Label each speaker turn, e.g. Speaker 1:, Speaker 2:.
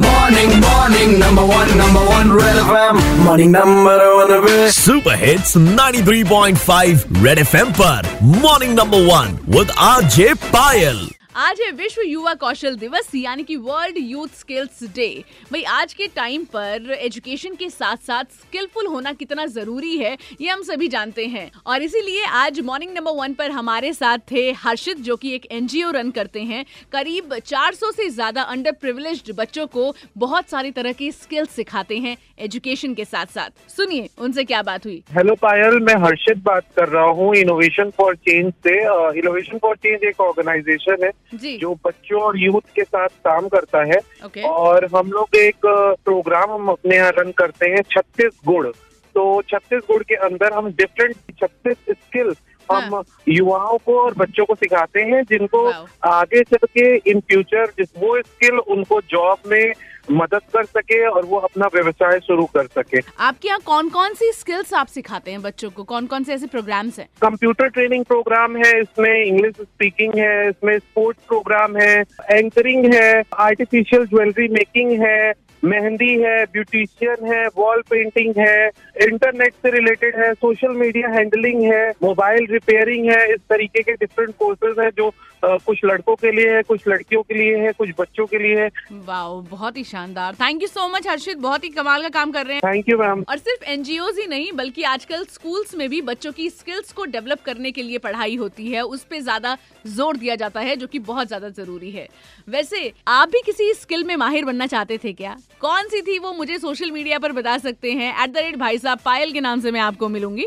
Speaker 1: Morning, morning, number one, number one, Red FM. Morning, number one, पे
Speaker 2: super hits 93.5 red FM पर morning number one with RJ Payal
Speaker 3: आज है विश्व युवा कौशल दिवस, यानी कि वर्ल्ड यूथ स्किल्स डे भाई, आज के टाइम पर एजुकेशन के साथ साथ स्किलफुल होना कितना ज़रूरी है, ये हम सभी जानते हैं। और इसीलिए आज मॉर्निंग नंबर वन पर हमारे साथ थे हर्षित, जो कि एक एनजीओ रन करते हैं। करीब 400 से ज़्यादा अंडर प्रिविलेज्ड बच्चों को बहुत सारी तरह की स्किल्स सिखाते हैं एजुकेशन के साथ साथ सुनिए, उनसे क्या बात हुई?
Speaker 4: हेलो पायल, मैं हर्षित बात कर रहा हूँ। इनोवेशन फॉर चेंज से इनोवेशन फॉर चेंज एक ऑर्गेनाइजेशन है।
Speaker 3: जी
Speaker 4: जो बच्चों और यूथ के साथ काम करता है
Speaker 3: okay.
Speaker 4: और हम लोग एक प्रोग्राम हम अपने यहाँ रन करते हैं छत्तीस गुड़ तो छत्तीस गुड़ के अंदर हम डिफरेंट छत्तीस स्किल हम
Speaker 3: हाँ।
Speaker 4: युवाओं को और बच्चों को सिखाते हैं जिनको आगे चल के इन फ्यूचर जिस वो स्किल उनको जॉब में मदद कर सके और वो अपना व्यवसाय शुरू कर सके।
Speaker 3: आपके यहाँ कौन कौन सी स्किल्स आप सिखाते हैं बच्चों को? कौन कौन से ऐसे प्रोग्राम्स हैं?
Speaker 4: कंप्यूटर ट्रेनिंग प्रोग्राम है इसमें इंग्लिश स्पीकिंग है इसमें स्पोर्ट्स प्रोग्राम है एंकरिंग है आर्टिफिशियल ज्वेलरी मेकिंग है मेहंदी है ब्यूटिशियन है वॉल पेंटिंग है इंटरनेट से रिलेटेड है सोशल मीडिया हैंडलिंग है मोबाइल रिपेयरिंग है, इस तरीके के डिफरेंट कोर्सेज है जो कुछ लड़कों के लिए है कुछ लड़कियों के लिए है कुछ बच्चों के लिए है।
Speaker 3: वाओ बहुत ही शानदार। Thank you so much Harshit. बहुत ही कमाल का काम कर रहे हैं।
Speaker 4: थैंक यू मैम
Speaker 3: और सिर्फ़ एनजीओ ही नहीं बल्कि आजकल स्कूल्स में भी बच्चों की स्किल्स को डेवलप करने के लिए पढ़ाई होती है। उस पे ज़्यादा ज़ोर दिया जाता है जो की बहुत ज़्यादा ज़रूरी है। वैसे आप भी किसी स्किल में माहिर बनना चाहते थे क्या? कौन सी थी वो मुझे सोशल मीडिया पर बता सकते हैं? एट द रेट भाई साहब पायल के नाम से मैं आपको मिलूँगी।